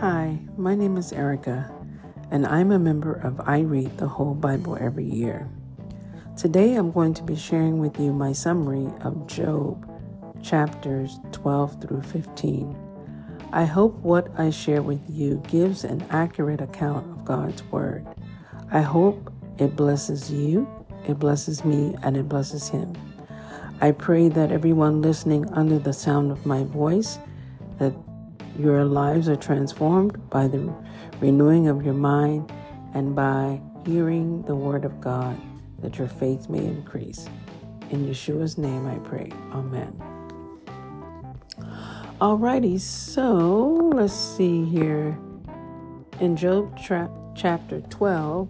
Hi, my name is Erica, and I'm a member of I Read the Whole Bible Every Year. Today I'm going to be sharing with you my summary of Job, chapters 12 through 15. I hope what I share with you gives an accurate account of God's Word. I hope it blesses you, it blesses me, and it blesses Him. I pray that everyone listening under the sound of my voice, that your lives are transformed by the renewing of your mind and by hearing the word of God, that your faith may increase. In Yeshua's name I pray. Amen. Alrighty, so let's see here. In Job tra- chapter 12,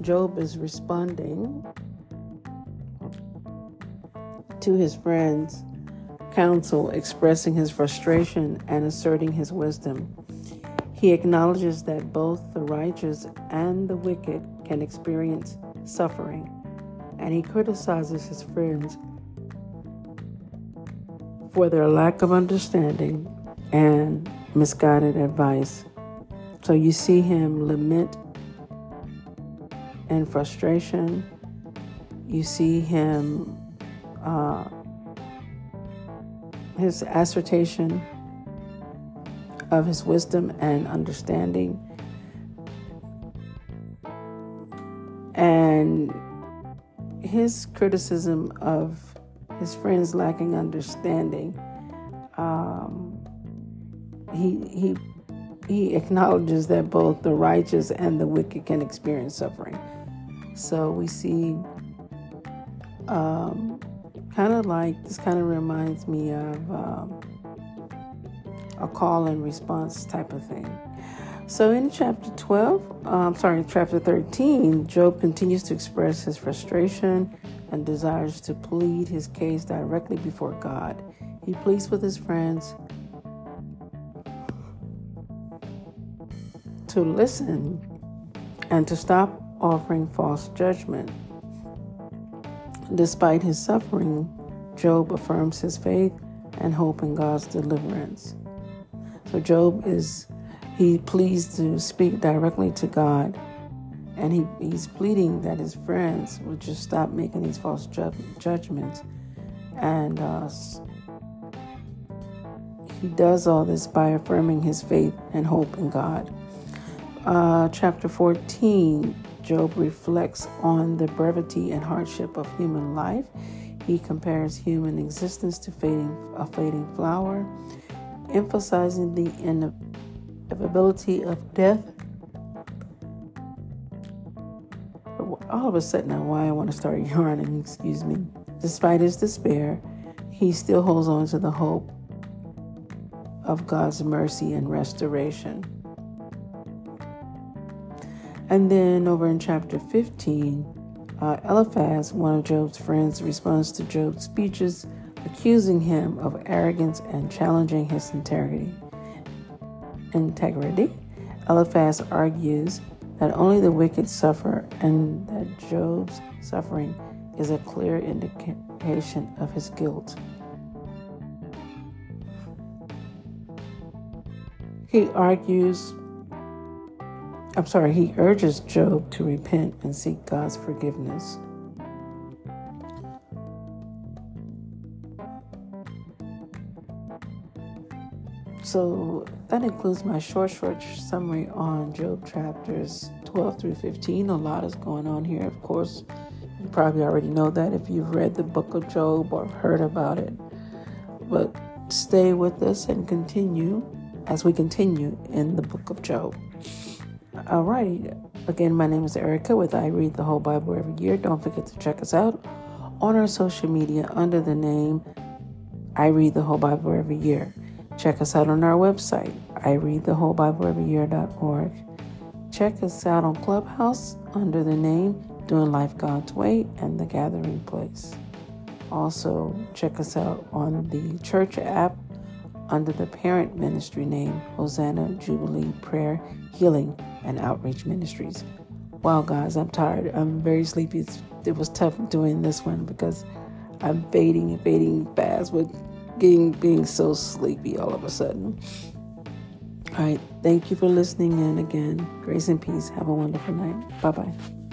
Job is responding to his friends' counsel, expressing his frustration and asserting his wisdom. He acknowledges that both the righteous and the wicked can experience suffering, and he criticizes his friends for their lack of understanding and misguided advice. So you see him lament and frustration. You see him uh, his assertion of his wisdom and understanding. And his criticism of his friends lacking understanding. Um, he he he acknowledges that both the righteous and the wicked can experience suffering. So we see um, kind of like this kind of reminds me of um, a call and response type of thing. So in chapter 12, um, sorry, chapter 13, Job continues to express his frustration and desires to plead his case directly before God. He pleads with his friends to listen and to stop offering false judgment Despite his suffering, Job affirms his faith and hope in God's deliverance. So Job is he pleads to speak directly to God, and he, he's pleading that his friends would just stop making these false ju- judgments. And uh, he does all this by affirming his faith and hope in God. Uh, chapter 14 Job reflects on the brevity and hardship of human life. He compares human existence to fading, a fading flower, emphasizing the inevitability of death. All of a sudden, now why I want to start yarning, excuse me. Despite his despair, he still holds on to the hope of God's mercy and restoration. And then over in chapter 15, uh, Eliphaz, one of Job's friends, responds to Job's speeches, accusing him of arrogance and challenging his integrity. Integrity. Eliphaz argues that only the wicked suffer and that Job's suffering is a clear indication of his guilt. He argues I'm sorry, he urges Job to repent and seek God's forgiveness. So that includes my short, short summary on Job chapters 12 through 15. A lot is going on here, of course. You probably already know that if you've read the book of Job or heard about it. But stay with us and continue as we continue in the book of Job. All right. Again, my name is Erica with I Read the Whole Bible Every Year. Don't forget to check us out on our social media under the name I Read the Whole Bible Every Year. Check us out on our website, I Read the Whole Bible Every Year.org. Check us out on Clubhouse under the name Doing Life God's Way and The Gathering Place. Also, check us out on the church app under the parent ministry name Hosanna Jubilee Prayer, Healing, and Outreach Ministries. Wow, guys, I'm tired. I'm very sleepy. It's, it was tough doing this one because I'm fading and fading fast with getting being so sleepy all of a sudden. All right. Thank you for listening in again. Grace and peace. Have a wonderful night. Bye bye.